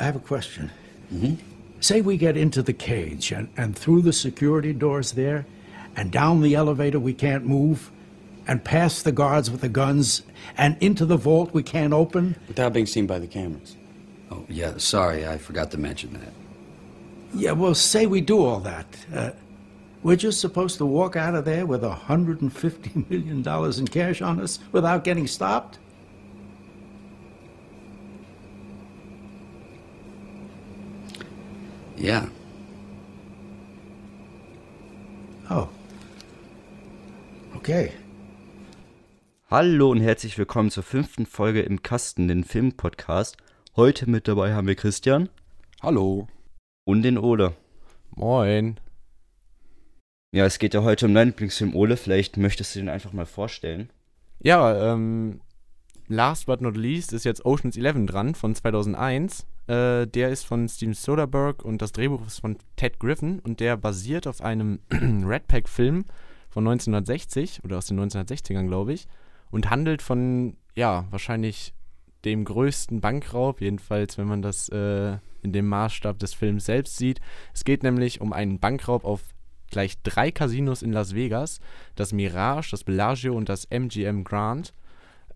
I have a question. Say we get into the cage and, and through the security doors there, and down the elevator we can't move, and past the guards with the guns, and into the vault we can't open. Without being seen by the cameras. Oh, yeah, sorry, I forgot to mention that. Yeah, well, say we do all that. Uh, we're just supposed to walk out of there with $150 million in cash on us without getting stopped? Yeah. Oh. Okay. Hallo und herzlich willkommen zur fünften Folge im Kasten, den Filmpodcast. Heute mit dabei haben wir Christian Hallo. und den Ole. Moin. Ja, es geht ja heute um deinen Lieblingsfilm Ole. Vielleicht möchtest du den einfach mal vorstellen. Ja, ähm, last but not least ist jetzt Ocean's 11 dran von 2001. Äh, der ist von Steven Soderbergh und das Drehbuch ist von Ted Griffin und der basiert auf einem Red Pack-Film von 1960 oder aus den 1960ern, glaube ich, und handelt von, ja, wahrscheinlich dem größten Bankraub, jedenfalls, wenn man das äh, in dem Maßstab des Films selbst sieht. Es geht nämlich um einen Bankraub auf gleich drei Casinos in Las Vegas: das Mirage, das Bellagio und das MGM Grand.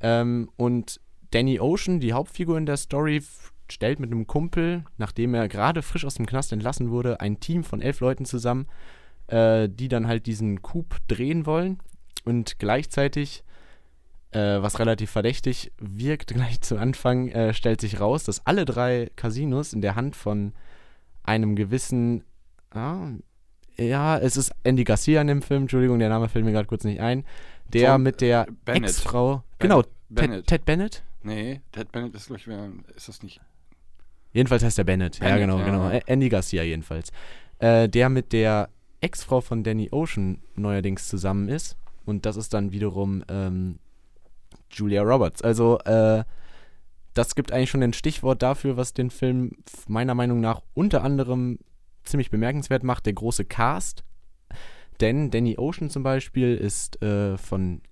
Ähm, und Danny Ocean, die Hauptfigur in der Story, stellt mit einem Kumpel, nachdem er gerade frisch aus dem Knast entlassen wurde, ein Team von elf Leuten zusammen, äh, die dann halt diesen Coup drehen wollen. Und gleichzeitig, äh, was relativ verdächtig wirkt, gleich zu Anfang, äh, stellt sich raus, dass alle drei Casinos in der Hand von einem gewissen, ah, ja, es ist Andy Garcia in dem Film, Entschuldigung, der Name fällt mir gerade kurz nicht ein, der Tom, mit der. Ex-Frau, genau, Bennett. Ted, Ted Bennett? Nee, Ted Bennett ist, glaube ich, wer- ist das nicht. Jedenfalls heißt der Bennett. ja, Bennett, genau, ja. genau. Andy Garcia jedenfalls. Äh, der mit der Ex-Frau von Danny Ocean neuerdings zusammen ist. Und das ist dann wiederum ähm, Julia Roberts. Also, äh, das gibt eigentlich schon ein Stichwort dafür, was den Film meiner Meinung nach unter anderem ziemlich bemerkenswert macht, der große Cast. Denn Danny Ocean zum Beispiel ist äh, von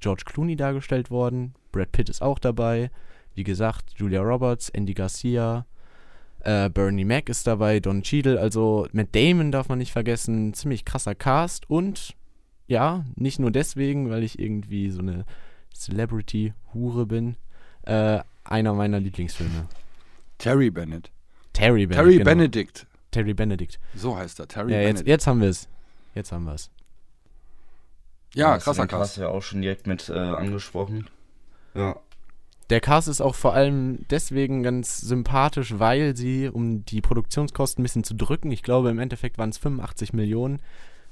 George Clooney dargestellt worden. Brad Pitt ist auch dabei. Wie gesagt, Julia Roberts, Andy Garcia, äh, Bernie Mac ist dabei, Don Cheadle, also Matt Damon darf man nicht vergessen. Ziemlich krasser Cast und ja, nicht nur deswegen, weil ich irgendwie so eine Celebrity-Hure bin. Äh, einer meiner Lieblingsfilme. Terry Bennett. Terry Bennett. Terry genau. Benedict. Terry Benedict. So heißt er. Terry Ja, jetzt, Benedict. jetzt haben wir es. Jetzt haben wir es. Ja, hast du krasser Cast Cast. ja auch schon direkt mit äh, angesprochen. Ja. Der Cast ist auch vor allem deswegen ganz sympathisch, weil sie, um die Produktionskosten ein bisschen zu drücken, ich glaube im Endeffekt waren es 85 Millionen,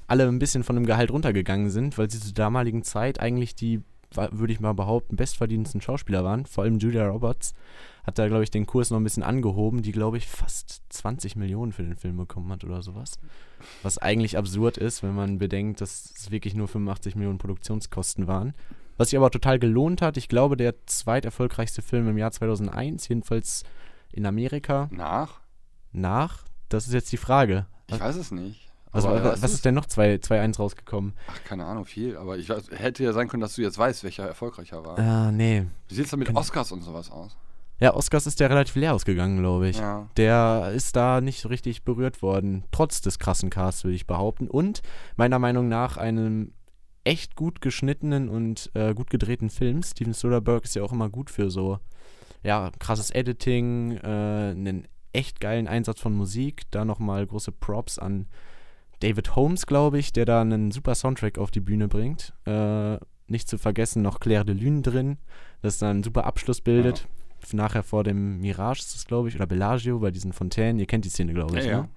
alle ein bisschen von dem Gehalt runtergegangen sind, weil sie zur damaligen Zeit eigentlich die, würde ich mal behaupten, bestverdienendsten Schauspieler waren. Vor allem Julia Roberts hat da, glaube ich, den Kurs noch ein bisschen angehoben, die, glaube ich, fast 20 Millionen für den Film bekommen hat oder sowas. Was eigentlich absurd ist, wenn man bedenkt, dass es wirklich nur 85 Millionen Produktionskosten waren. Was sich aber total gelohnt hat. Ich glaube, der zweiterfolgreichste Film im Jahr 2001, jedenfalls in Amerika, Nach? nach. Das ist jetzt die Frage. Ich weiß es nicht. Was, Aber was, was ist denn noch 2-1 rausgekommen? Ach, keine Ahnung, viel. Aber ich weiß, hätte ja sein können, dass du jetzt weißt, welcher erfolgreicher war. Ah, nee. Wie sieht es denn mit. Oscars und sowas aus? Ja, Oscars ist der relativ leer ausgegangen, glaube ich. Ja. Der ist da nicht so richtig berührt worden, trotz des krassen Casts, würde ich behaupten. Und meiner Meinung nach einem echt gut geschnittenen und äh, gut gedrehten Film. Steven Soderbergh ist ja auch immer gut für so, ja, krasses Editing, äh, einen echt geilen Einsatz von Musik. Da nochmal große Props an David Holmes, glaube ich, der da einen super Soundtrack auf die Bühne bringt. Äh, nicht zu vergessen noch Claire de Lune drin, das dann einen super Abschluss bildet. Nachher vor dem Mirage ist das, glaube ich, oder Bellagio bei diesen Fontänen. Ihr kennt die Szene, glaube ich. Ja, ja. Ne?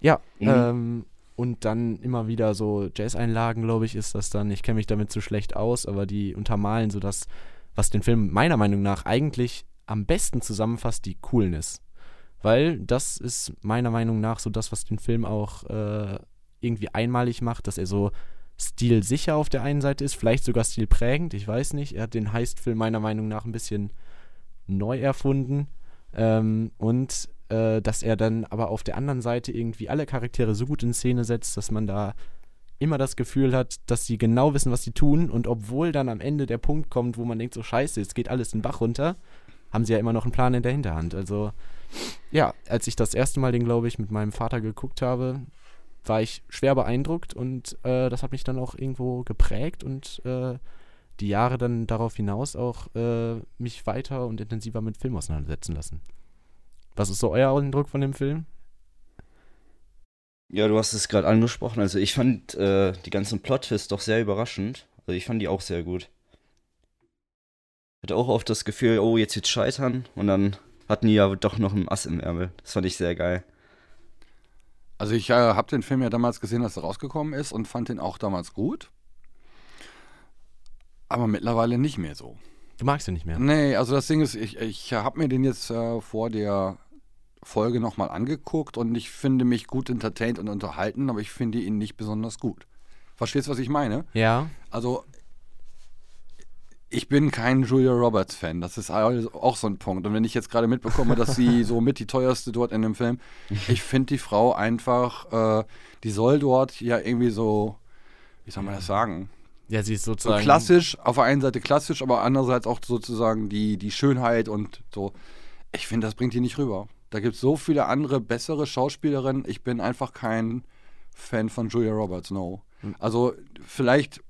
Ja, Mhm. ähm, und dann immer wieder so Jazz-Einlagen, glaube ich, ist das dann. Ich kenne mich damit zu schlecht aus, aber die untermalen so das, was den Film meiner Meinung nach eigentlich am besten zusammenfasst, die Coolness. Weil das ist meiner Meinung nach so das, was den Film auch äh, irgendwie einmalig macht, dass er so stilsicher auf der einen Seite ist, vielleicht sogar stilprägend, ich weiß nicht. Er hat den Heist-Film meiner Meinung nach ein bisschen neu erfunden. Ähm, und äh, dass er dann aber auf der anderen Seite irgendwie alle Charaktere so gut in Szene setzt, dass man da immer das Gefühl hat, dass sie genau wissen, was sie tun. Und obwohl dann am Ende der Punkt kommt, wo man denkt, so scheiße, jetzt geht alles den Bach runter, haben sie ja immer noch einen Plan in der Hinterhand. Also, ja, als ich das erste Mal den, glaube ich, mit meinem Vater geguckt habe, war ich schwer beeindruckt und äh, das hat mich dann auch irgendwo geprägt und äh, die Jahre dann darauf hinaus auch äh, mich weiter und intensiver mit Film auseinandersetzen lassen. Was ist so euer Eindruck von dem Film? Ja, du hast es gerade angesprochen. Also ich fand äh, die ganzen Plot-Twists doch sehr überraschend. Also ich fand die auch sehr gut. Hatte auch oft das Gefühl, oh, jetzt wird's scheitern. Und dann hatten die ja doch noch ein Ass im Ärmel. Das fand ich sehr geil. Also ich äh, habe den Film ja damals gesehen, als er rausgekommen ist und fand den auch damals gut. Aber mittlerweile nicht mehr so. Du magst ihn nicht mehr. Nee, also das Ding ist, ich, ich habe mir den jetzt äh, vor der Folge nochmal angeguckt und ich finde mich gut entertained und unterhalten, aber ich finde ihn nicht besonders gut. Verstehst du, was ich meine? Ja. Also, ich bin kein Julia Roberts-Fan. Das ist auch so ein Punkt. Und wenn ich jetzt gerade mitbekomme, dass sie so mit die teuerste dort in dem Film, ich finde die Frau einfach, äh, die soll dort ja irgendwie so, wie soll man das sagen? Ja, sie ist So sozusagen. klassisch, auf der einen Seite klassisch, aber andererseits auch sozusagen die, die Schönheit und so. Ich finde, das bringt die nicht rüber. Da gibt es so viele andere, bessere Schauspielerinnen. Ich bin einfach kein Fan von Julia Roberts, no. Also vielleicht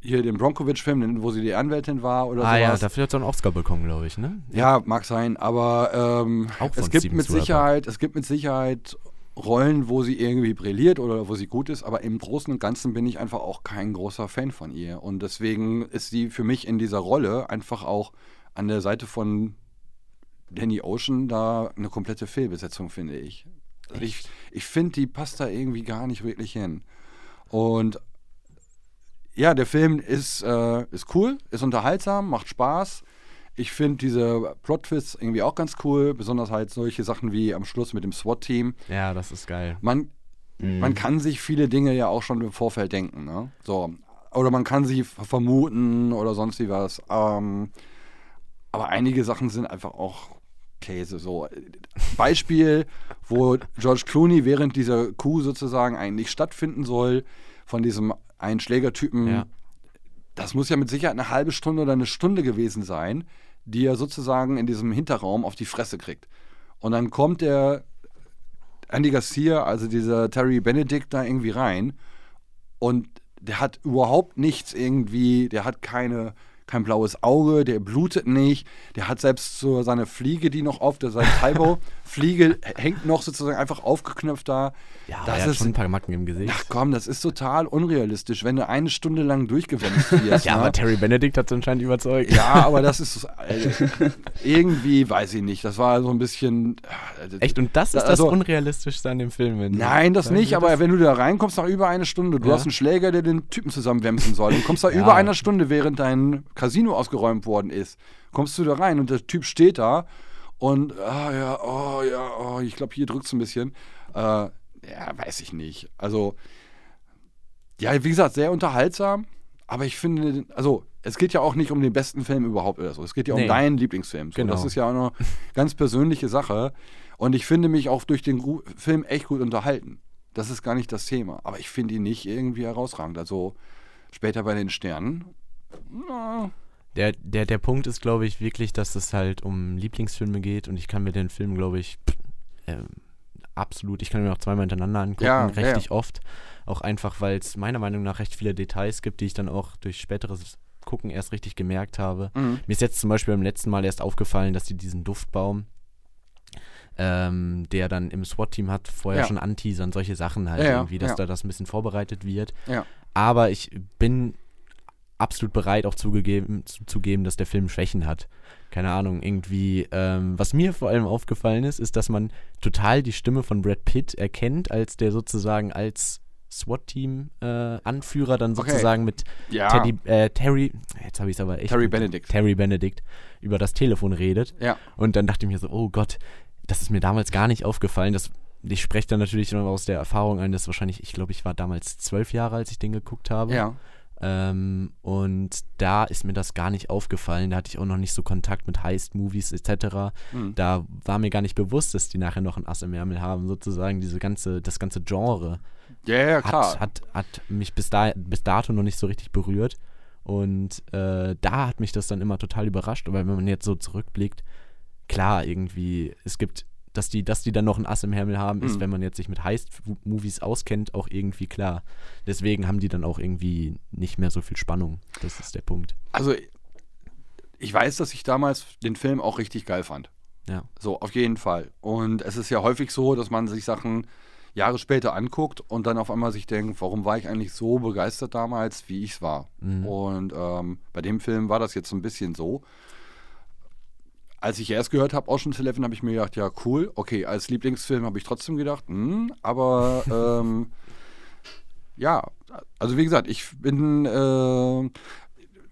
hier den Bronkovich-Film, den- wo sie die Anwältin war oder Ah ja, sowas. dafür hat sie einen Oscar bekommen, glaube ich, ne? Ja, mag sein, aber ähm, es gibt Steven mit. Sicherheit, es gibt mit Sicherheit Rollen, wo sie irgendwie brilliert oder wo sie gut ist, aber im Großen und Ganzen bin ich einfach auch kein großer Fan von ihr und deswegen ist sie für mich in dieser Rolle einfach auch an der Seite von Danny Ocean da eine komplette Fehlbesetzung, finde ich. Also ich ich finde, die passt da irgendwie gar nicht wirklich hin. Und ja, der Film ist, äh, ist cool, ist unterhaltsam, macht Spaß. Ich finde diese Plot-Twists irgendwie auch ganz cool, besonders halt solche Sachen wie am Schluss mit dem SWAT-Team. Ja, das ist geil. Man, man kann sich viele Dinge ja auch schon im Vorfeld denken, ne? So. Oder man kann sie vermuten oder sonst wie was. Ähm, aber einige Sachen sind einfach auch Käse. So. Beispiel, wo George Clooney während dieser Coup sozusagen eigentlich stattfinden soll, von diesem einen Schlägertypen, Ja. das muss ja mit Sicherheit eine halbe Stunde oder eine Stunde gewesen sein, die er sozusagen in diesem Hinterraum auf die Fresse kriegt. Und dann kommt der Andy Garcia, also dieser Terry Benedict, da irgendwie rein und der hat überhaupt nichts irgendwie, der hat keine, kein blaues Auge, der blutet nicht, der hat selbst so seine Fliege, die noch auf der seine Taibo-Fliege hängt noch sozusagen einfach aufgeknöpft da. Ja, das er hat ist schon ein paar Macken im Gesicht. Ach komm, das ist total unrealistisch, wenn du eine Stunde lang durchgewämst wirst. ja, ne? aber Terry Benedict hat es anscheinend überzeugt. Ja, aber das ist äh, irgendwie, weiß ich nicht. Das war so ein bisschen. äh, Echt, und das ist das Also- Unrealistischste an dem Film. Wenn Nein, das nicht, aber das? wenn du da reinkommst nach über eine Stunde, du Ja. hast einen Schläger, der den Typen zusammenwämsen soll, und kommst da Ja. über einer Stunde, während dein Casino ausgeräumt worden ist, kommst du da rein und der Typ steht da und, ah ja, oh ja, oh, ich glaube, hier drückt es ein bisschen. Äh, ja, weiß ich nicht. Also, ja, wie gesagt, sehr unterhaltsam, aber ich finde, also, es geht ja auch nicht um den besten Film überhaupt oder so. Es geht ja um Nee. deinen Lieblingsfilm. So, Genau. Das ist ja auch eine ganz persönliche Sache. Und ich finde mich auch durch den Film echt gut unterhalten. Das ist gar nicht das Thema. Aber ich finde ihn nicht irgendwie herausragend. Also später bei den Sternen. Na, Der, der, der Punkt ist, glaube ich, wirklich, dass es halt um Lieblingsfilme geht und ich kann mir den Film, glaube ich, ähm, absolut, ich kann mir auch zweimal hintereiner angucken, Ja, ja, richtig oft. Auch einfach, weil es meiner Meinung nach recht viele Details gibt, die ich dann auch durch späteres Gucken erst richtig gemerkt habe. Mhm. Mir ist jetzt zum Beispiel beim letzten Mal erst aufgefallen, dass die diesen Duftbaum, ähm, der dann im SWAT-Team hat, vorher Ja. schon anteasern, solche Sachen halt Ja, ja, irgendwie, dass ja. da das ein bisschen vorbereitet wird. Ja. Aber ich bin absolut bereit, auch zugegeben, zuzugeben, dass der Film Schwächen hat. Keine Ahnung, irgendwie, ähm, was mir vor allem aufgefallen ist, ist, dass man total die Stimme von Brad Pitt erkennt, als der sozusagen als SWAT-Team-Anführer dann Okay. sozusagen mit Ja. Teddy, äh, Terry, jetzt habe ich es aber echt. Terry Benedict. Terry Benedict über das Telefon redet. Ja. Und dann dachte ich mir so, oh Gott, das ist mir damals gar nicht aufgefallen. Das, ich spreche dann natürlich aus der Erfahrung eines wahrscheinlich, ich glaube, ich war damals zwölf Jahre, als ich den geguckt habe. Ja. Ähm, und da ist mir das gar nicht aufgefallen. Da hatte ich auch noch nicht so Kontakt mit Heist-Movies etc. Mhm. Da war mir gar nicht bewusst, dass die nachher noch ein Ass im Ärmel haben, sozusagen diese ganze, das ganze Genre Ja, ja, klar. hat, hat, hat mich bis, da, bis dato noch nicht so richtig berührt. Und äh, da hat mich das dann immer total überrascht, weil wenn man jetzt so zurückblickt, klar, irgendwie, es gibt, dass die, dass die dann noch ein Ass im Hermel haben, ist, Mhm. wenn man jetzt sich mit Heist-Movies auskennt, auch irgendwie klar. Deswegen haben die dann auch irgendwie nicht mehr so viel Spannung. Das ist der Punkt. Also, ich weiß, dass ich damals den Film auch richtig geil fand. Ja. So, auf jeden Fall. Und es ist ja häufig so, dass man sich Sachen Jahre später anguckt und dann auf einmal sich denkt, warum war ich eigentlich so begeistert damals, wie ich es war. Mhm. Und ähm, bei dem Film war das jetzt so ein bisschen so. Als ich erst gehört habe, Ocean's Eleven, habe ich mir gedacht, ja, cool. Okay, als Lieblingsfilm habe ich trotzdem gedacht, hm, aber ähm, ja, also wie gesagt, ich bin, äh,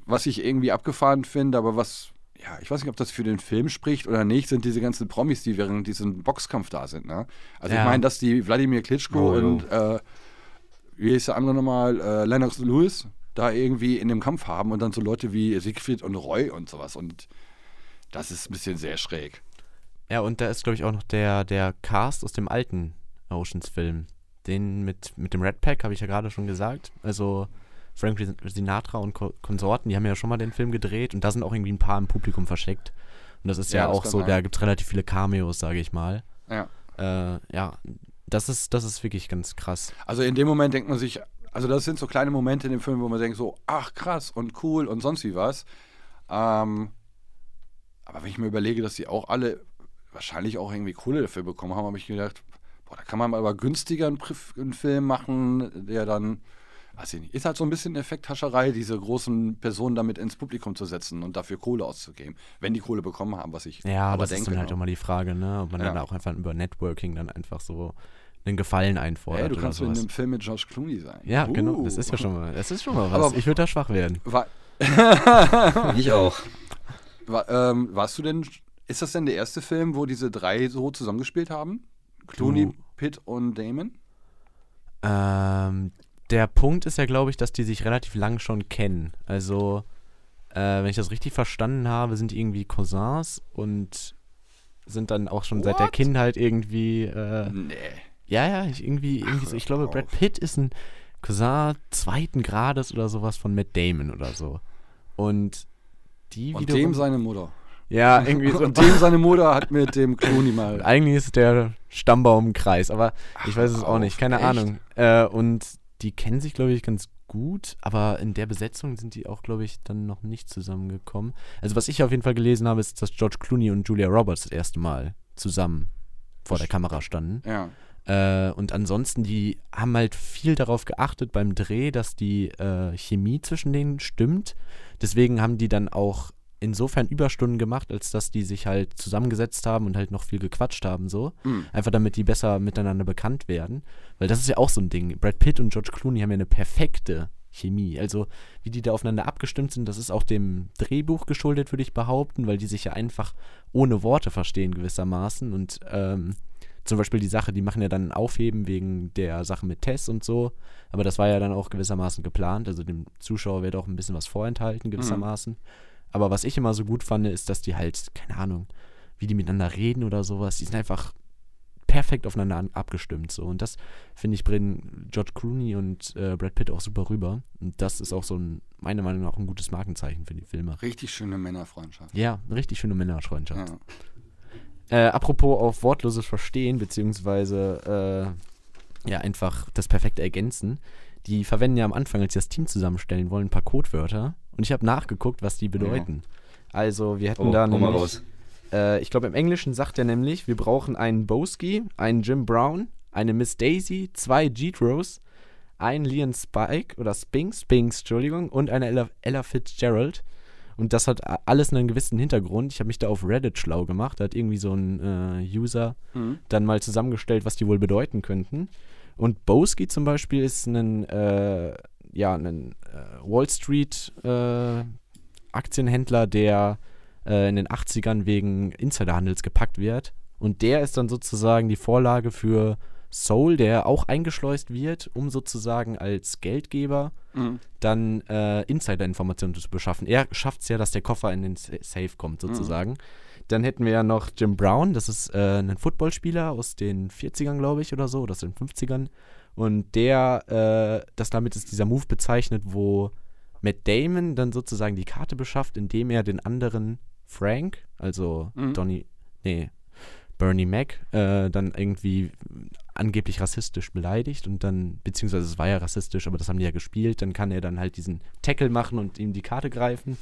was ich irgendwie abgefahren finde, aber was, ja, ich weiß nicht, ob das für den Film spricht oder nicht, sind diese ganzen Promis, die während diesem Boxkampf da sind. Ne? Also Ja. ich meine, dass die Wladimir Klitschko Oh, und äh, wie ist der andere nochmal, äh, Lennox Lewis, da irgendwie in dem Kampf haben und dann so Leute wie Siegfried und Roy und sowas. Und das ist ein bisschen sehr schräg. Ja, und da ist, glaube ich, auch noch der, der Cast aus dem alten Oceans-Film. Den mit, mit dem Red Pack, habe ich ja gerade schon gesagt. Also Frank Sinatra und Ko Konsorten, die haben ja schon mal den Film gedreht und da sind auch irgendwie ein paar im Publikum versteckt. Und das ist ja, Ja, das auch so, sein. da gibt es relativ viele Cameos, sage ich mal. Ja. Äh, ja, das ist, das ist wirklich ganz krass. Also in dem Moment denkt man sich, also das sind so kleine Momente in dem Film, wo man denkt so, ach krass und cool und sonst wie was. Ähm, aber wenn ich mir überlege, dass die auch alle wahrscheinlich auch irgendwie Kohle dafür bekommen haben, habe ich gedacht, boah, da kann man aber günstiger einen, Film machen, der dann, weiß ich nicht, ist halt so ein bisschen Effekthascherei, diese großen Personen damit ins Publikum zu setzen und dafür Kohle auszugeben, wenn die Kohle bekommen haben, was ich Ja, aber das denke. ist dann halt ne? auch mal die Frage, ne? Ob man dann Ja. auch einfach über Networking dann einfach so einen Gefallen einfordert Hey, du oder kannst in sowas. einem Film mit George Clooney sein. Ja, genau, Uh. das ist ja schon mal, das ist schon mal was. Aber- ich würde da schwach werden. Ich auch. War, ähm, warst du denn, ist das denn der erste Film, wo diese drei so zusammengespielt haben? Clooney, Du- Pitt und Damon? Ähm, der Punkt ist ja, glaube ich, dass die sich relativ lang schon kennen. Also, äh, wenn ich das richtig verstanden habe, sind die irgendwie Cousins und sind dann auch schon seit der What? Kindheit irgendwie. Äh, Nee. ja, ja, ich, irgendwie, irgendwie so. Ich glaube. Brad Pitt ist ein Cousin zweiten Grades oder sowas von Matt Damon oder so. Und die Und wiederum. dem seine Mutter. ja, irgendwie so. Und dem seine Mutter hat mit dem Clooney mal. Eigentlich ist der Stammbaum im Kreis, aber ich weiß es auch auf, nicht, keine echt? Ahnung. Äh, und die kennen sich, glaube ich, ganz gut, aber in der Besetzung sind die auch, glaube ich, dann noch nicht zusammengekommen. Also was ich auf jeden Fall gelesen habe, ist, dass George Clooney und Julia Roberts das erste Mal zusammen vor der Kamera standen. Ja. Äh, und ansonsten, die haben halt viel darauf geachtet beim Dreh, dass die äh, Chemie zwischen denen stimmt. Deswegen haben die dann auch insofern Überstunden gemacht, als dass die sich halt zusammengesetzt haben und halt noch viel gequatscht haben, so. Hm. Einfach damit die besser miteinander bekannt werden. Weil das ist ja auch so ein Ding. Brad Pitt und George Clooney haben ja eine perfekte Chemie. Also, wie die da aufeinander abgestimmt sind, das ist auch dem Drehbuch geschuldet, würde ich behaupten, weil die sich ja einfach ohne Worte verstehen gewissermaßen. Und ähm, zum Beispiel die Sache, die machen ja dann ein Aufheben wegen der Sache mit Tess und so. Aber das war ja dann auch gewissermaßen geplant. Also dem Zuschauer wird auch ein bisschen was vorenthalten, gewissermaßen. Aber was ich immer so gut fand, ist, dass die halt, keine Ahnung, wie die miteinander reden oder sowas, die sind einfach perfekt aufeinander an, abgestimmt. So. Und das, finde ich, bringen George Clooney und äh, Brad Pitt auch super rüber. Und das ist auch so ein, meiner Meinung nach, ein gutes Markenzeichen für die Filme. Richtig schöne Männerfreundschaft. Ja, richtig schöne Männerfreundschaft. Ja. Äh, apropos auf wortloses Verstehen, beziehungsweise äh, ja, einfach das perfekte Ergänzen. Die verwenden ja am Anfang, als sie das Team zusammenstellen wollen, ein paar Codewörter. Und ich habe nachgeguckt, was die bedeuten. Also, wir hätten Oh, da nämlich, äh, ich glaube, im Englischen sagt er nämlich, wir brauchen einen Boski, einen Jim Brown, eine Miss Daisy, zwei Jetros, einen Leon Spike oder Spinks, Spinks, Entschuldigung, und eine Ella, Ella Fitzgerald. Und das hat alles einen gewissen Hintergrund. Ich habe mich da auf Reddit schlau gemacht. Da hat irgendwie so ein äh, User Mhm. dann mal zusammengestellt, was die wohl bedeuten könnten. Und Boski zum Beispiel ist ein, äh, ja, ein äh, Wall Street äh, Aktienhändler, der äh, in den 80ern wegen Insiderhandels gepackt wird. Und der ist dann sozusagen die Vorlage für Soul, der auch eingeschleust wird, um sozusagen als Geldgeber Mhm. dann äh, Insider-Informationen zu beschaffen. Er schafft es ja, dass der Koffer in den Sa- Safe kommt, sozusagen. Dann hätten wir ja noch Jim Brown, das ist äh, ein Footballspieler aus den 40ern, glaube ich, oder so, oder aus den 50ern. Und der, äh, das damit ist dieser Move bezeichnet, wo Matt Damon dann sozusagen die Karte beschafft, indem er den anderen Frank, also Mhm. Donny, nee, Bernie Mac, äh, dann irgendwie angeblich rassistisch beleidigt und dann, beziehungsweise es war ja rassistisch, aber das haben die ja gespielt, dann kann er dann halt diesen Tackle machen und ihm die Karte greifen.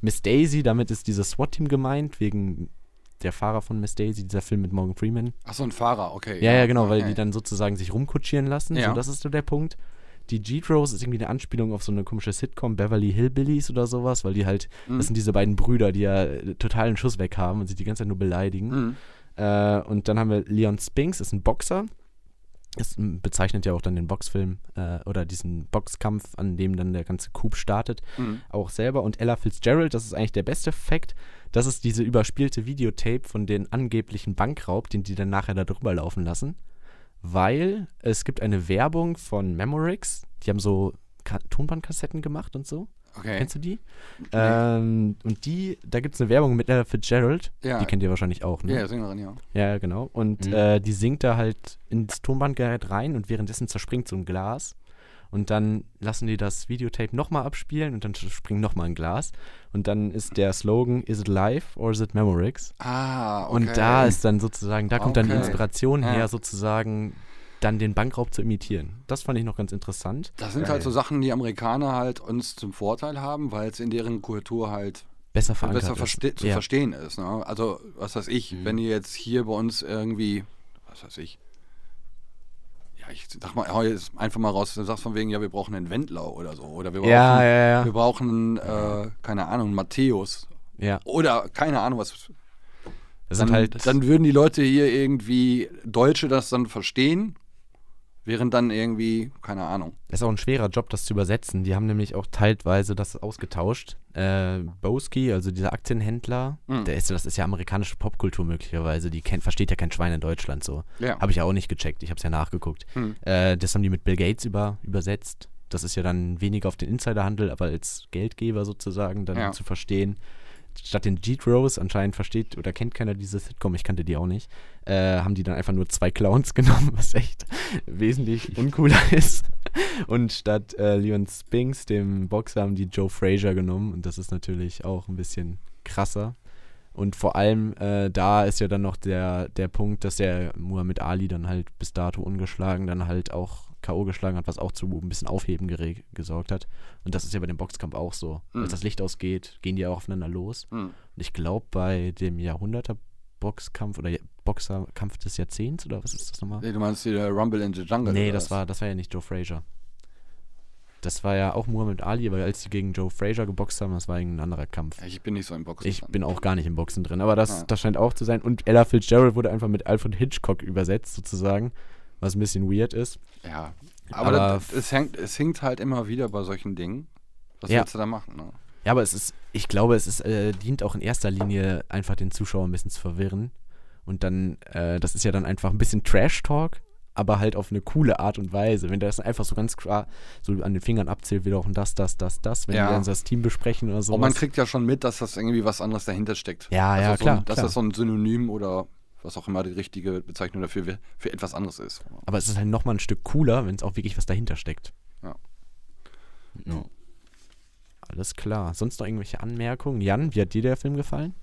Miss Daisy, damit ist dieses SWAT-Team gemeint, wegen der Fahrer von Miss Daisy, dieser Film mit Morgan Freeman. Ach so, ein Fahrer, okay. Ja, ja, genau, weil okay. die dann sozusagen sich rumkutschieren lassen. Ja. So, das ist so der Punkt. Die G-Tros ist irgendwie eine Anspielung auf so eine komische Sitcom, Beverly Hillbillies oder sowas, weil die halt, Mhm. das sind diese beiden Brüder, die ja äh, total einen Schuss weg haben und sich die ganze Zeit nur beleidigen. Mhm. Äh, und dann haben wir Leon Spinks, ist ein Boxer. Ähm, bezeichnet ja auch dann den Boxfilm äh, oder diesen Boxkampf, an dem dann der ganze Coup startet, Mhm. auch selber. Und Ella Fitzgerald, das ist eigentlich der beste Fact, das ist diese überspielte Videotape von den angeblichen Bankraub, den die dann nachher da drüber laufen lassen. Weil es gibt eine Werbung von Memorix, die haben so Ka Tonbandkassetten gemacht und so. Okay. Kennst du die? Ähm, und die, da gibt es eine Werbung mit Ella Fitzgerald. Ja. Die kennt ihr wahrscheinlich auch, ne? Ja, Sängerin, ja. Ja, genau. Und Mhm. äh, die singt da halt ins Tonbandgerät rein und währenddessen zerspringt so ein Glas. Und dann lassen die das Videotape nochmal abspielen und dann springt nochmal ein Glas. Und dann ist der Slogan, is it live or is it Memorex? Ah, okay. Und da ist dann sozusagen, da kommt dann die Okay. Inspiration Ja. her, sozusagen dann den Bankraub zu imitieren. Das fand ich noch ganz interessant. Das sind halt so Sachen, die Amerikaner halt uns zum Vorteil haben, weil es in deren Kultur halt Besser verankert. besser verste zu ja. verstehen ist. Ne? Also, was weiß ich, wenn ihr jetzt hier bei uns irgendwie, was weiß ich, ja, ich sag mal, hau jetzt einfach mal raus, du sagst von wegen, ja, wir brauchen einen Wendler oder so. Oder wir brauchen, Ja, ja, ja. wir brauchen äh, keine Ahnung, einen Matthäus. Ja, Oder keine Ahnung, was. Dann, halt. dann würden die Leute hier irgendwie, Deutsche das dann verstehen, während dann irgendwie, keine Ahnung. Das ist auch ein schwerer Job, das zu übersetzen. Die haben nämlich auch teilweise das ausgetauscht. Äh, Boski, also dieser Aktienhändler, Mhm. der ist, das ist ja amerikanische Popkultur möglicherweise. Die kennt, versteht ja kein Schwein in Deutschland so. Ja. Habe ich ja auch nicht gecheckt. Ich habe es ja nachgeguckt. Mhm. Äh, das haben die mit Bill Gates über, übersetzt. Das ist ja dann weniger auf den Insiderhandel, aber als Geldgeber sozusagen dann Ja. zu verstehen. Statt den G-Rose, anscheinend versteht oder kennt keiner diese Sitcom, ich kannte die auch nicht, äh, haben die dann einfach nur zwei Clowns genommen, was echt wesentlich uncooler ist. Und statt äh, Leon Spinks, dem Boxer, haben die Joe Frazier genommen. Und das ist natürlich auch ein bisschen krasser. Und vor allem äh, da ist ja dann noch der, der Punkt, dass der Muhammad Ali dann halt bis dato ungeschlagen dann halt auch K.O. geschlagen hat, was auch zu ein bisschen Aufheben gesorgt hat. Und das ist ja bei dem Boxkampf auch so. Mhm. Als das Licht ausgeht, gehen die auch aufeinander los. Mhm. Und ich glaube, bei dem Jahrhunderter-Boxkampf oder Boxerkampf des Jahrzehnts oder was ist das nochmal? Nee, du meinst hier Rumble in the Jungle? Nee, das was? war, das war ja nicht Joe Frazier. Das war ja auch Muhammad Ali, aber als die gegen Joe Frazier geboxt haben, das war irgendein anderer Kampf. Ich bin nicht so im Boxen. Ich dran. bin auch gar nicht im Boxen drin, aber das, Ah. das scheint auch zu sein. Und Ella Fitzgerald wurde einfach mit Alfred Hitchcock übersetzt, sozusagen, was ein bisschen weird ist. Ja. Aber, Aber das, es, hängt, es hinkt halt immer wieder bei solchen Dingen. Was Ja. willst du da machen? Ne? Ja, aber es ist, ich glaube, es ist, äh, dient auch in erster Linie einfach den Zuschauer ein bisschen zu verwirren. Und dann, äh, das ist ja dann einfach ein bisschen Trash-Talk, aber halt auf eine coole Art und Weise. Wenn der das einfach so ganz klar so an den Fingern abzählt, wieder auch das, das, das, das, wenn Ja. die dann das Team besprechen oder so. Und man kriegt ja schon mit, dass das irgendwie was anderes dahinter steckt. Ja, ja, so klar, Ein, dass klar. das so ein Synonym oder was auch immer die richtige Bezeichnung dafür für etwas anderes ist. aber es ist halt nochmal ein Stück cooler, wenn es auch wirklich was dahinter steckt. Ja. Alles klar. Sonst noch irgendwelche Anmerkungen? Jan, wie hat dir der Film gefallen?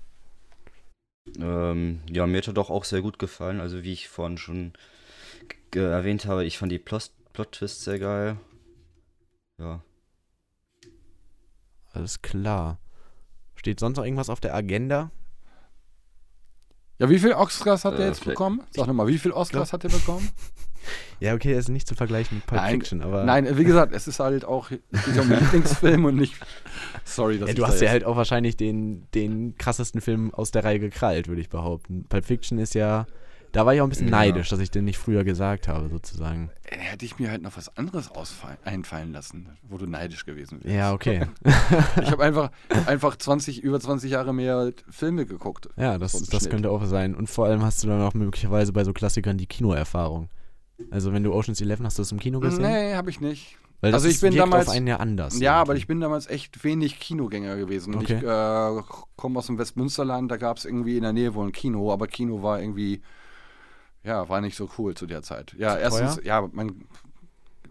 Ähm, ja, mir hat er doch auch sehr gut gefallen. Also wie ich vorhin schon g- erwähnt habe, ich fand die Plot- Plot-Twist sehr geil. Ja. Alles klar. Steht sonst noch irgendwas auf der Agenda? Ja, wie viel Oscars hat Äh, der jetzt bekommen? Sag nochmal, wie viel Oscars hat der bekommen? Ja, okay, das ist nicht zu vergleichen mit Pulp Nein, Fiction, aber. Nein, wie gesagt, es ist halt auch, es geht um Lieblingsfilm und nicht. Sorry, dass Ja, ich du da hast ja halt auch wahrscheinlich den, den krassesten Film aus der Reihe gekrallt, würde ich behaupten. Pulp Fiction ist ja. Da war ich auch ein bisschen Ja. neidisch, dass ich den nicht früher gesagt habe, sozusagen. Äh, Hätte ich mir halt noch was anderes einfallen lassen, wo du neidisch gewesen wärst. Ja, okay. Ich habe einfach, einfach 20, über 20 Jahre mehr Filme geguckt. Ja, das, das Schnitt. könnte auch sein. Und vor allem hast du dann auch möglicherweise bei so Klassikern die Kinoerfahrung. Also wenn du Ocean's Eleven hast du das im Kino gesehen? Nee, habe ich nicht. Weil das also ich ist- bin damals- auf einen ja anders. Ja, aber irgendwie. ich bin damals echt wenig Kinogänger gewesen. Okay. Ich äh, komme aus dem Westmünsterland, da gab es irgendwie in der Nähe wohl ein Kino, aber Kino war irgendwie, ja, war nicht so cool zu der Zeit. Ja, erstens, teuer? ja, man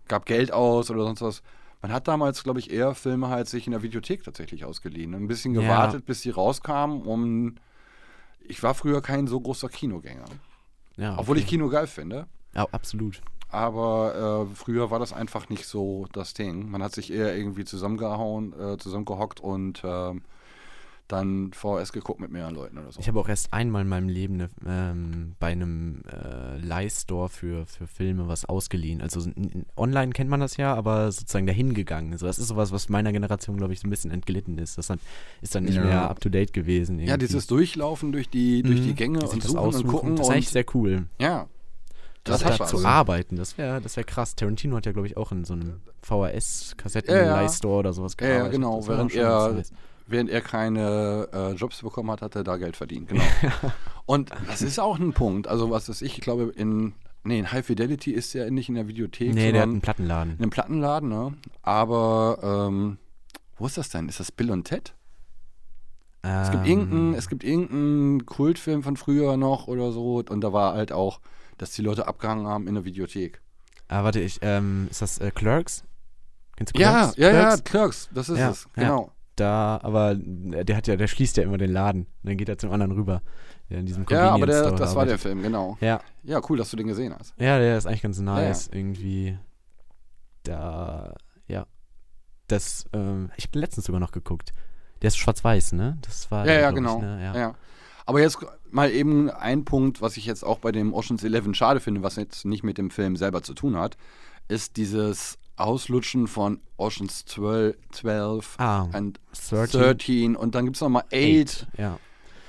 gab Geld aus oder sonst was. Man hat damals, glaube ich, eher Filme halt sich in der Videothek tatsächlich ausgeliehen. Ein bisschen Ja. gewartet, bis die rauskamen, um. Ich war früher kein so großer Kinogänger. Ja, Obwohl ich okay. Kino geil finde. Ja, absolut. Aber äh, früher war das einfach nicht so das Ding. Man hat sich eher irgendwie zusammengehauen, äh, zusammengehockt und ähm, dann VHS geguckt mit mehreren Leuten oder so. Ich habe auch erst einmal in meinem Leben ne, ähm, bei einem äh, Leihstore für, für Filme was ausgeliehen. Also online kennt man das ja, aber sozusagen dahin gegangen. Also das ist sowas, was meiner Generation, glaube ich, so ein bisschen entglitten ist. Das dann, ist dann nicht Ja. mehr up to date gewesen. ja, irgendwie. dieses Durchlaufen durch die, durch die Mhm. Gänge Sich und das suchen und aussuchen, gucken. Das ist und, eigentlich sehr cool. ja, Das, das hat da zu arbeiten, das wäre das wär krass. Tarantino hat ja, glaube ich, auch in so einem VHS-Kassetten Ja, ja. Oder sowas Ja, ja, gearbeitet. genau, während er-. Während er keine äh, Jobs bekommen hat, hat er da Geld verdient. Genau. und das ist auch ein Punkt. Also, was ist ich, ich glaube, in, nee, in High Fidelity ist er nicht in der Videothek, Nee, der hat einen Plattenladen. in einem Plattenladen, ne? Aber, ähm, wo ist das denn? Ist das Bill und Ted? Es gibt, Ähm, irgendeinen, es gibt irgendeinen Kultfilm von früher noch oder so. Und da war halt auch, dass die Leute abgehangen haben in der Videothek. Ah, warte, ich, ähm, ist das äh, Clerks? Kennst du Ja, Clerks? ja, ja, Clerks? Clerks, das ist Ja, es. ja. Da, aber der hat ja, der schließt ja immer den Laden. Und dann geht er zum anderen rüber. Der in diesem Ja, aber der, das war der. Film, genau. Ja, Ja, cool, dass du den gesehen hast. ja, der ist eigentlich ganz ja. nice. Irgendwie. Da, ja. Das, ähm, ich habe letztens sogar noch geguckt. Der ist schwarz-weiß, ne? Das war. Ja, ja, genau. Ich, ne? ja. ja. Aber jetzt mal eben ein Punkt, was ich jetzt auch bei dem Ocean's Eleven schade finde, was jetzt nicht mit dem Film selber zu tun hat, ist dieses Auslutschen von Ocean's 12, 12 Ah, und 13. 13 und dann gibt es nochmal 8, Eight, Ja.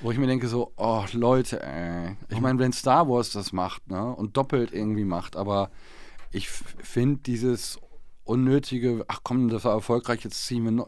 wo ich mir denke so, oh Leute, ey. Ich meine, wenn Star Wars das macht, ne, und doppelt irgendwie macht, aber ich finde dieses unnötige, ach komm, das war erfolgreich, jetzt ziehen wir,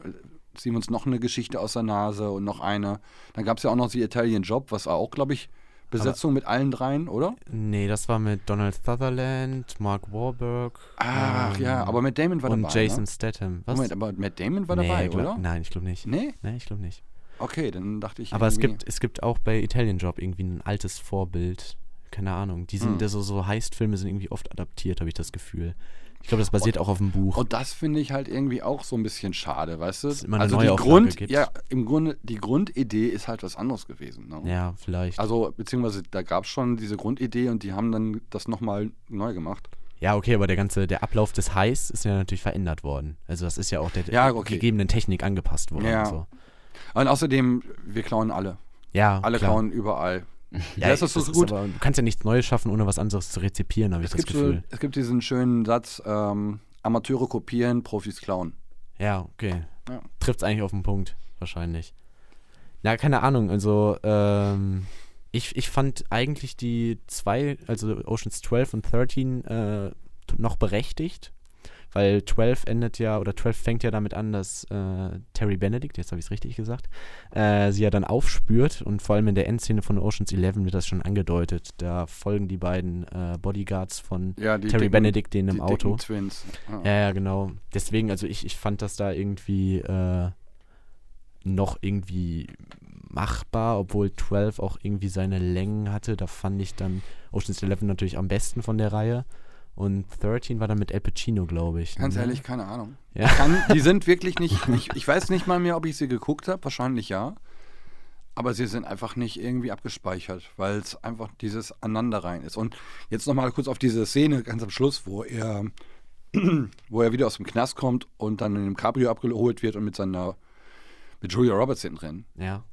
ziehen wir uns noch eine Geschichte aus der Nase und noch eine. Dann gab es ja auch noch die Italian Job, was auch, glaube ich, Besetzung mit allen dreien, oder? Nee, das war mit Donald Sutherland, Mark Wahlberg. Ach ähm, ja, aber Matt Damon war und dabei. Jason ne? Statham. Was? Moment, aber Matt Damon war nee, dabei, glaub, oder? Nein, ich glaube nicht. Nee? Nee, ich glaube nicht. Okay, dann dachte ich. Aber es gibt, es gibt auch bei Italian Job irgendwie ein altes Vorbild. Keine Ahnung. Die sind, Hm. so, so Heist-Filme sind irgendwie oft adaptiert, habe ich das Gefühl. Ich glaube, das basiert auch auf dem Buch. Und das finde ich halt irgendwie auch so ein bisschen schade, weißt du? Dass es immer eine also die Neuauflage Grund, gibt. ja, im Grunde, die Grundidee ist halt was anderes gewesen. Ne? ja, vielleicht. Also, beziehungsweise da gab es schon diese Grundidee und die haben dann das nochmal neu gemacht. ja, okay, aber der ganze, der Ablauf des Heists ist ja natürlich verändert worden. Also das ist ja auch der Ja, okay. gegebenen Technik angepasst worden. Ja. und So. Und außerdem, wir klauen alle. Ja, Alle klar. klauen überall. Ja, das ist so das gut. aber, du kannst ja nichts Neues schaffen, ohne was anderes zu rezipieren, habe ich Es das gibt, so, Gefühl. es gibt diesen schönen Satz, ähm, Amateure kopieren, Profis klauen. Ja, okay. Ja. Trifft es eigentlich auf den Punkt, wahrscheinlich. Na, keine Ahnung, also ähm, ich, ich fand eigentlich die zwei, also Oceans 12 und 13 äh, noch berechtigt, weil 12 endet ja, oder 12 fängt ja damit an, dass äh, Terry Benedict, jetzt habe ich es richtig gesagt, äh, sie ja dann aufspürt und vor allem in der Endszene von Oceans 11 wird das schon angedeutet. Da folgen die beiden äh, Bodyguards von Ja, Terry dicken- Benedict denen im Auto. Twins. Ja. Ja, ja, genau. Deswegen, also ich, ich fand das da irgendwie äh, noch irgendwie machbar, obwohl 12 auch irgendwie seine Längen hatte. Da fand ich dann Ocean's 11 natürlich am besten von der Reihe. Und 13 war dann mit El Pacino, glaube ich. Ganz ne? ehrlich, keine Ahnung. Ja. Kann, die sind wirklich nicht, ich, ich weiß nicht mal mehr, ob ich sie geguckt habe, wahrscheinlich ja. Aber sie sind einfach nicht irgendwie abgespeichert, weil es einfach dieses Aneinanderrein ist. Und jetzt nochmal kurz auf diese Szene ganz am Schluss, wo er, wo er wieder aus dem Knast kommt und dann in dem Cabrio abgeholt wird und mit seiner, mit Julia Roberts hinten drin. Ja.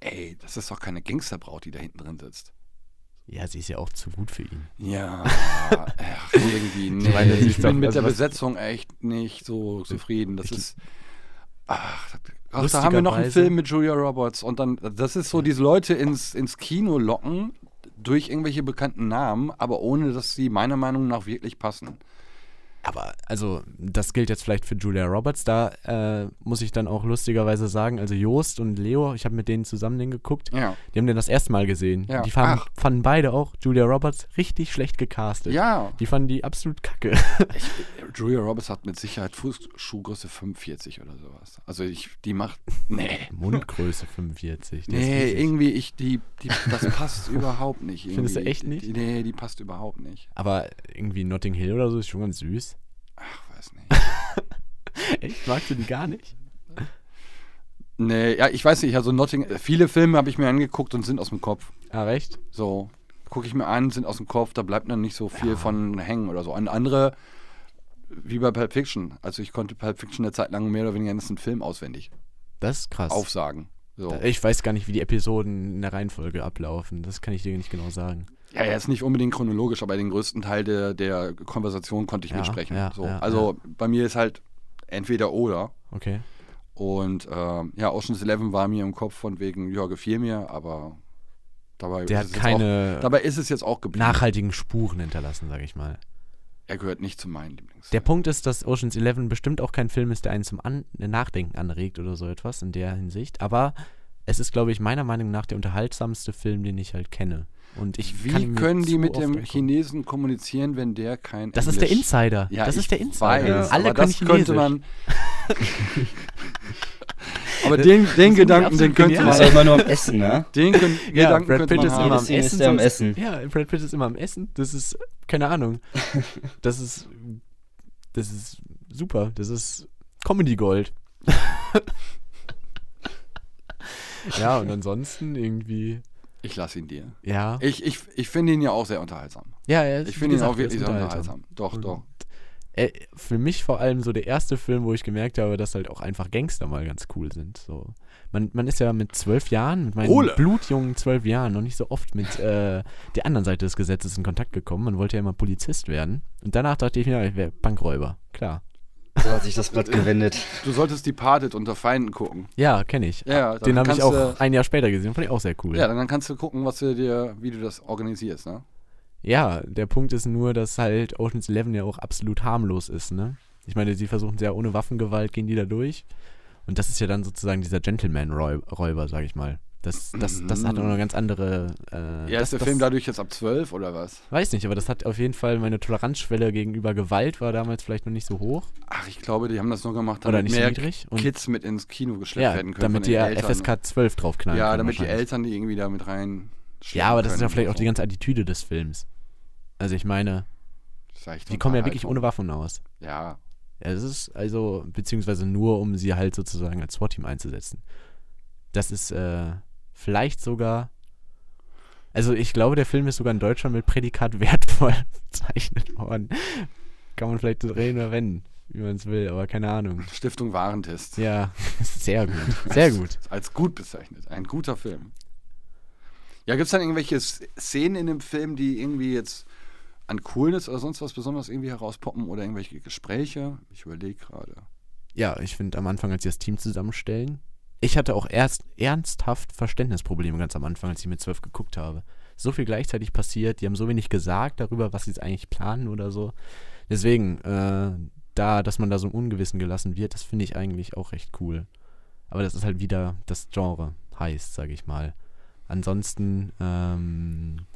Ey, das ist doch keine Gangsterbraut, die da hinten drin sitzt. Ja, sie ist ja auch zu gut für ihn. Ja, ach, irgendwie, nee. Ich, meine, ist bin doch- mit also der Besetzung echt nicht so zufrieden. Das Ich- ist. Ach, ach, da haben wir noch einen Film mit Julia Roberts und dann, das ist so, diese Leute ins, ins Kino locken durch irgendwelche bekannten Namen, aber ohne, dass sie meiner Meinung nach wirklich passen. Aber also, das gilt jetzt vielleicht für Julia Roberts. Da äh, muss ich dann auch lustigerweise sagen, also Joost und Leo, ich habe mit denen zusammen den geguckt. Ja. Die haben den das erste Mal gesehen. Ja. Die fanden, fanden beide auch Julia Roberts richtig schlecht gecastet. Ja, Die fanden die absolut kacke. ich, Julia Roberts hat mit Sicherheit Fußschuhgröße 45 oder sowas. Also ich, die macht, nee. Mundgröße 45. die ist Nee, irgendwie, ich, die, die, das passt überhaupt nicht. Findest du irgendwie. echt nicht? Nee, die passt überhaupt nicht. Aber irgendwie Notting Hill oder so ist schon ganz süß. Ach, weiß nicht. Echt? Magst du die gar nicht? Nee, ja, ich weiß nicht, also Notting, viele Filme habe ich mir angeguckt und sind aus dem Kopf. Ah, recht? So, gucke ich mir an, sind aus dem Kopf, da bleibt dann nicht so viel von hängen oder so. An andere, wie bei Pulp Fiction. Also ich konnte Pulp Fiction eine Zeit lang mehr oder weniger einen ganzen Film auswendig Das ist krass. aufsagen. So. Ich weiß gar nicht, wie die Episoden in der Reihenfolge ablaufen. Das kann ich dir nicht genau sagen. Ja, ist nicht unbedingt chronologisch, aber den größten Teil der, der Konversation konnte ich Ja, mitsprechen. ja, so. ja, also bei mir ist halt entweder oder. Okay. Und ähm, ja, Ocean's Eleven war mir im Kopf von wegen, ja, gefiel mir, aber dabei, Der ist, hat es keine jetzt auch, dabei ist es jetzt auch geblieben. nachhaltigen Spuren hinterlassen, sage ich mal. Er gehört nicht zu meinen Lieblings. Der Punkt ist, dass Ocean's Eleven bestimmt auch kein Film ist, der einen zum An Nachdenken anregt oder so etwas in der Hinsicht. Aber es ist, glaube ich, meiner Meinung nach der unterhaltsamste Film, den ich halt kenne. Und ich Wie können die mit dem. Chinesen kommunizieren, wenn der kein Das ist der Englisch- Insider. Ja, das ist der Insider. Weiß, Alle aber können das Chinesisch. könnte man. aber den, den Gedanken, den könnte man. ist ja immer nur am Essen, ne? Den können, Ja, Gedanken Brad könnte Pitt man ist immer am Essen. ist am Essen. Ja, Brad Pitt ist immer am Essen. Das ist, keine Ahnung. Das ist, das ist super. Das ist Comedy Gold. ja, und ansonsten irgendwie, Ich lasse ihn dir. ja. Ich, ich, ich finde ihn ja auch sehr unterhaltsam. Ja, er ist, Ich finde ihn auch wirklich sehr unterhaltsam. Doch, Und doch. äh, für mich vor allem so der erste Film, wo ich gemerkt habe, dass halt auch einfach Gangster mal ganz cool sind. So. Man, man ist ja mit zwölf Jahren, mit meinen Ole. blutjungen zwölf Jahren, noch nicht so oft mit äh, der anderen Seite des Gesetzes in Kontakt gekommen. Man wollte ja immer Polizist werden. Und danach dachte ich mir, ich wäre Bankräuber. Klar. So hat sich das Blatt gewendet. Du solltest Departed unter Feinden gucken. Ja, kenne ich. Ja, Den habe ich auch ein Jahr später gesehen. Fand ich auch sehr cool. Ja, dann kannst du gucken, was du dir, wie du das organisierst, ne? Ja, der Punkt ist nur, dass halt Ocean's Eleven ja auch absolut harmlos ist, ne? Ich meine, sie versuchen sehr ohne Waffengewalt, gehen die da durch. Und das ist ja dann sozusagen dieser Gentleman-Räuber, sag ich mal. Das, das, das hat auch eine ganz andere. Äh, Ja, das, ist der das, Film dadurch jetzt ab 12 oder was? Weiß nicht, aber das hat auf jeden Fall meine Toleranzschwelle gegenüber Gewalt war damals vielleicht noch nicht so hoch Ach, ich glaube, die haben das nur gemacht, oder damit nicht so mehr niedrig. Und Kids mit ins Kino geschleppt ja, werden können. damit die ja Eltern. FSK 12 draufknallen Ja, damit die. Eltern die irgendwie da mit rein. Ja, aber das ist ja vielleicht auch und die so. ganze Attitüde des Films. Also ich meine, die kommen ja wirklich ohne. Waffen aus. Ja, es ist also, beziehungsweise nur, um sie halt sozusagen als SWAT-Team einzusetzen. Das ist äh, vielleicht sogar. Also ich glaube, der Film ist sogar in Deutschland mit Prädikat wertvoll bezeichnet worden. Kann man vielleicht drehen oder wenden, wie man es will, aber keine Ahnung. Stiftung Warentest. Ja, sehr gut. Sehr gut. Als gut bezeichnet. Ein guter Film. Ja, gibt es dann irgendwelche Szenen in dem Film, die irgendwie jetzt an Coolness oder sonst was besonders irgendwie herauspoppen oder irgendwelche Gespräche? Ich überlege gerade. Ja, ich finde am Anfang, als sie das Team zusammenstellen, ich hatte auch erst ernsthaft Verständnisprobleme ganz am Anfang, als ich mit zwölf geguckt habe. So viel gleichzeitig passiert, die haben so wenig gesagt darüber, was sie jetzt eigentlich planen oder so. Deswegen, äh, da, dass man da so im Ungewissen gelassen wird, das finde ich eigentlich auch recht cool. Aber das ist halt wieder das Genre heißt, sage ich mal. Ansonsten, ähm,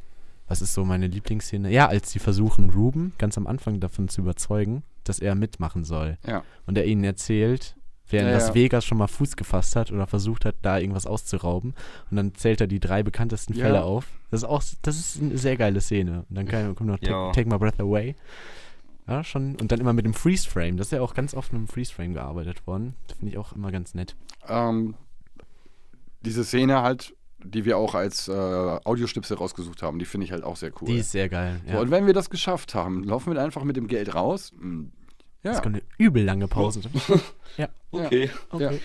was ist so meine Lieblingsszene? Ja, als sie versuchen, Ruben ganz am Anfang davon zu überzeugen, dass er mitmachen soll Ja. und er ihnen erzählt, wer in Ja, Las. Vegas schon mal Fuß gefasst hat oder versucht hat, da irgendwas auszurauben. Und dann zählt er die drei bekanntesten Ja. Fälle auf. Das ist auch, das ist eine sehr geile Szene. Und dann kann, kommt noch. Take, Take My Breath Away. Ja, schon. Und dann immer mit dem Freeze-Frame. Das ist ja auch ganz oft mit dem Freeze-Frame gearbeitet worden. Das finde ich auch immer ganz nett. Ähm, diese Szene halt, die wir auch als äh, Audioschnipsel rausgesucht haben, die finde ich halt auch sehr cool. Die ist sehr geil. so, Ja. und wenn wir das geschafft haben, laufen wir einfach mit dem Geld raus. Hm, Ja. Das kommt eine übel lange Pause. Okay. Okay.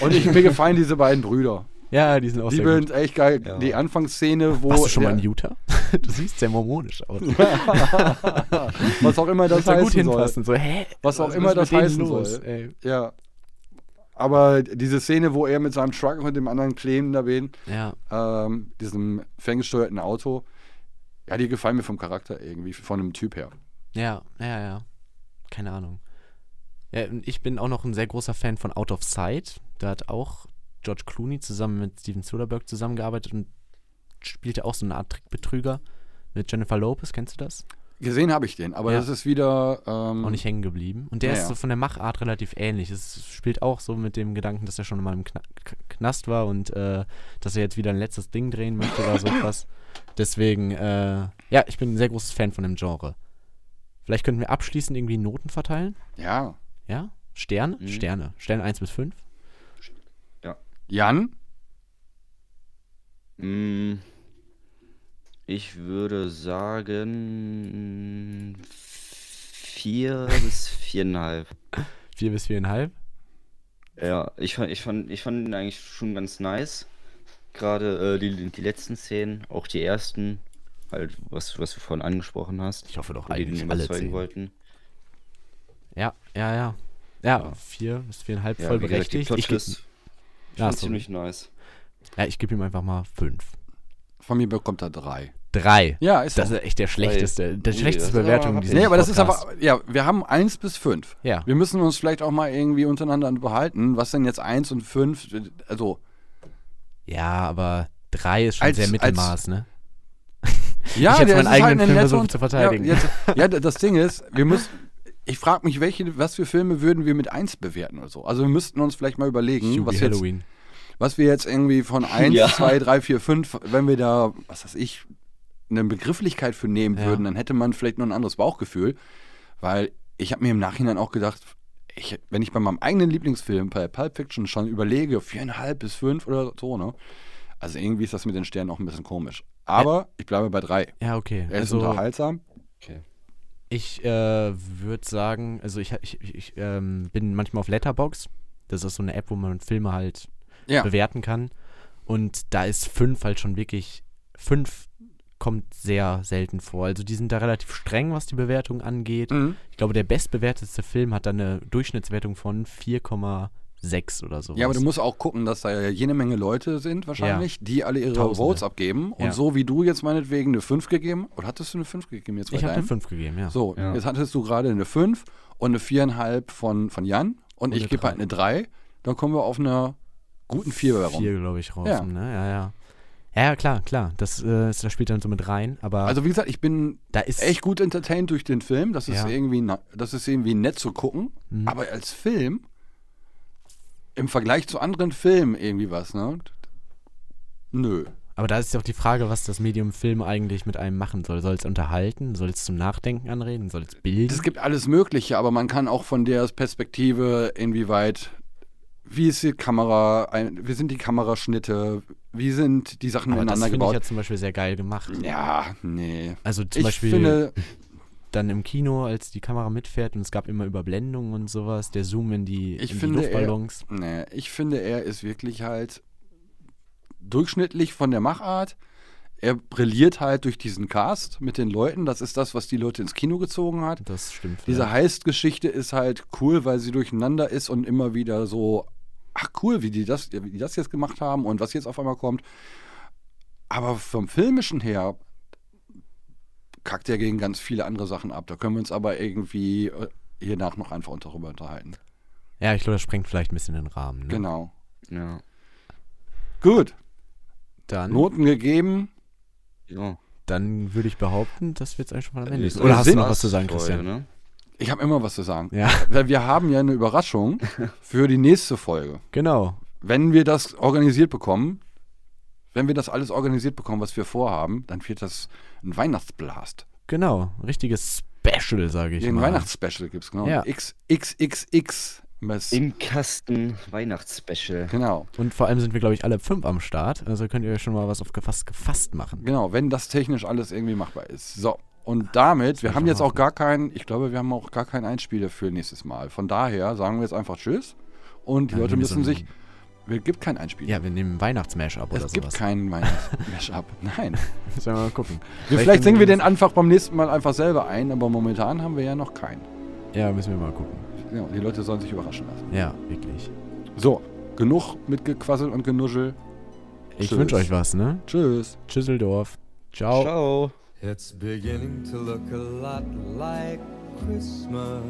Und ich, mir gefallen diese beiden Brüder. Ja, die sind auch Die sehr gut. sind echt geil. Ja. Die Anfangsszene, wo. Warst du schon mal in Utah? Du siehst sehr mormonisch aus. was auch immer das da gut heißen soll. hinpassen. So, hä? Was auch ist immer das heißen soll. Ey. Ja. Aber diese Szene, wo er mit seinem Truck und dem anderen Kleinen da bin, Ja, ähm, diesem ferngesteuerten Auto, ja, die gefallen mir vom Charakter irgendwie, von dem Typ her. Ja, ja, ja. Keine Ahnung. Ja, ich bin auch noch ein sehr großer Fan von Out of Sight. Da hat auch George Clooney zusammen mit Steven Soderbergh zusammengearbeitet und spielte auch so eine Art Trickbetrüger mit Jennifer Lopez. Kennst du das? Gesehen habe ich den, aber Ja. das ist wieder. Ähm, Auch nicht hängen geblieben. Und der Ja, ist ja. so von der Machart relativ ähnlich. Es spielt auch so mit dem Gedanken, dass er schon mal im Kna Knast war und äh, dass er jetzt wieder ein letztes Ding drehen möchte oder so was. Deswegen, äh, ja, ich bin ein sehr großes Fan von dem Genre. Vielleicht könnten wir abschließend irgendwie Noten verteilen. Ja. Ja? Sterne? Mhm. Sterne. Sterne 1 bis 5? Jan? Mm, Ich würde sagen vier bis viereinhalb. 4 bis 4,5? Ja, ich fand, ich fand, ich fand ihn eigentlich schon ganz nice. Gerade äh, die, die letzten Szenen, auch die ersten, halt, was, was du vorhin angesprochen hast, Ich hoffe doch eigentlich alle überzeugen 10. wollten. Ja, ja, ja. Ja, 4 bis 4,5 Ja, voll wie gesagt, die berechtigt. Ich Plot-Twist ja, ziemlich nice. ja, ich gebe ihm einfach mal 5. Von mir bekommt er drei. 3. Ja, ist Das so. ist echt der schlechteste, der Nee, schlechteste Bewertung dieses Nee, aber das ist aber, ja, wir haben eins bis fünf. Ja. Wir müssen uns vielleicht auch mal irgendwie untereinander behalten, was denn jetzt eins und fünf, also, Ja, aber 3 ist schon Als- sehr als- Mittelmaß, ne? ja, Ich jetzt meinen ist eigenen halt Film versucht zu verteidigen. Ja, jetzt, ja, das Ding ist, wir müssen, ich frage mich, welche, was für Filme würden wir mit eins bewerten oder so. Also wir müssten uns vielleicht mal überlegen, Schubi was, jetzt, Halloween. Was wir jetzt irgendwie von 1, Ja. 2, 3, 4, 5, wenn wir da, was weiß ich, eine Begrifflichkeit für nehmen Ja. würden, dann hätte man vielleicht noch ein anderes Bauchgefühl. Weil ich habe mir im Nachhinein auch gedacht, ich, wenn ich bei meinem eigenen Lieblingsfilm, bei Pulp Fiction, schon überlege, viereinhalb bis fünf oder so, ne? Also irgendwie ist das mit den Sternen auch ein bisschen komisch. Aber ich bleibe bei drei. Ja, okay. Er ist Also, unterhaltsam. ich äh, würde sagen, also ich, ich, ich, ich ähm, bin manchmal auf Letterbox. Das ist so eine App, wo man Filme halt Ja. bewerten kann. Und da ist 5 halt schon wirklich, 5 kommt sehr selten vor. Also die sind da relativ streng, was die Bewertung angeht. Mhm. Ich glaube, der bestbewertete Film hat dann eine Durchschnittswertung von 4,6 oder so. Ja, aber du musst auch gucken, dass da ja jede Menge Leute sind wahrscheinlich, die alle ihre Tausende. Votes abgeben. Und Ja. so wie du jetzt meinetwegen eine 5 gegeben, oder hattest du eine 5 gegeben jetzt bei Ich habe eine deinem? 5 gegeben, ja. So, Ja. jetzt hattest du gerade eine 5 und eine 4,5 von, von Jan und, Und ich eine gebe halt eine 3. Dann kommen wir auf einer guten 4 herum. Vier, glaube ich, raus. Ja. Ne? Ja, ja. Ja, klar, klar. Das, äh, das spielt dann so mit rein. Aber Also wie gesagt, ich bin da ist echt gut entertained durch den Film. Das ist Ja. irgendwie, das ist irgendwie nett zu gucken. Mhm. Aber als Film im Vergleich zu anderen Filmen irgendwie was, ne? Nö. Aber da ist ja auch die Frage, was das Medium Film eigentlich mit einem machen soll. Soll es unterhalten? Soll es zum Nachdenken anreden? Soll es bilden? Es gibt alles Mögliche, aber man kann auch von der Perspektive, inwieweit, wie ist die Kamera, wie sind die Kameraschnitte, wie sind die Sachen Aber das ineinander finde ich gebaut. ja zum Beispiel sehr geil gemacht. Ja, nee. Also zum ich Beispiel finde, dann im Kino, als die Kamera mitfährt und es gab immer Überblendungen und sowas, der Zoom in die, Ich in finde, die er- Luftballons. nee, ich finde, er ist wirklich halt durchschnittlich von der Machart. Er brilliert halt durch diesen Cast mit den Leuten. Das ist das, was die Leute ins Kino gezogen hat. Das stimmt. Diese vielleicht. Heist-Geschichte ist halt cool, weil sie durcheinander ist und immer wieder so, ach cool, wie die das, wie die das jetzt gemacht haben und was jetzt auf einmal kommt. Aber vom Filmischen her kackt er gegen ganz viele andere Sachen ab. Da können wir uns aber irgendwie äh, hiernach noch einfach darüber unterhalten. Ja, ich glaube, das sprengt vielleicht ein bisschen den Rahmen. Ne? Genau. Ja. Gut, Dann, Noten gegeben. ja. dann würde ich behaupten, dass wir jetzt eigentlich schon mal am Ende sind. Oder hast du noch was zu sagen, Freude, Christian? Ne? Ich habe immer was zu sagen. Ja, Weil wir haben ja eine Überraschung für die nächste Folge. genau. Wenn wir das organisiert bekommen, wenn wir das alles organisiert bekommen, was wir vorhaben, dann wird das ein Weihnachtsblast. Genau. Ein richtiges Special, sage ich Ein mal. Weihnachtsspecial gibt es, genau. Ja. XXXX. Mess. Im Kasten Weihnachtsspecial. Genau, Und vor allem sind wir, glaube ich, alle fünf am Start. Also könnt ihr euch schon mal was auf gefasst, gefasst machen. genau, wenn das technisch alles irgendwie machbar ist. So, und damit, wir haben jetzt auch gar keinen, ich glaube, wir haben auch gar keinen Einspieler für nächstes Mal. Von daher sagen wir jetzt einfach Tschüss und die Ja, Leute so müssen ein- sich, es gibt keinen Einspieler. Ja, wir nehmen Weihnachtsmash ab oder es gibt sowas. keinen Weihnachts-Mash-up. Nein. Sollen wir mal gucken. Wir, vielleicht singen wir den einfach beim nächsten Mal einfach selber ein, aber momentan haben wir ja noch keinen. Ja, müssen wir mal gucken. Ja, die Leute sollen sich überraschen lassen. Ja, wirklich. So, genug mit Gequassel und Genuschel. Ich wünsche euch was, ne? Tschüss. Tschüsseldorf. Ciao. Ciao. It's beginning to look a lot like Christmas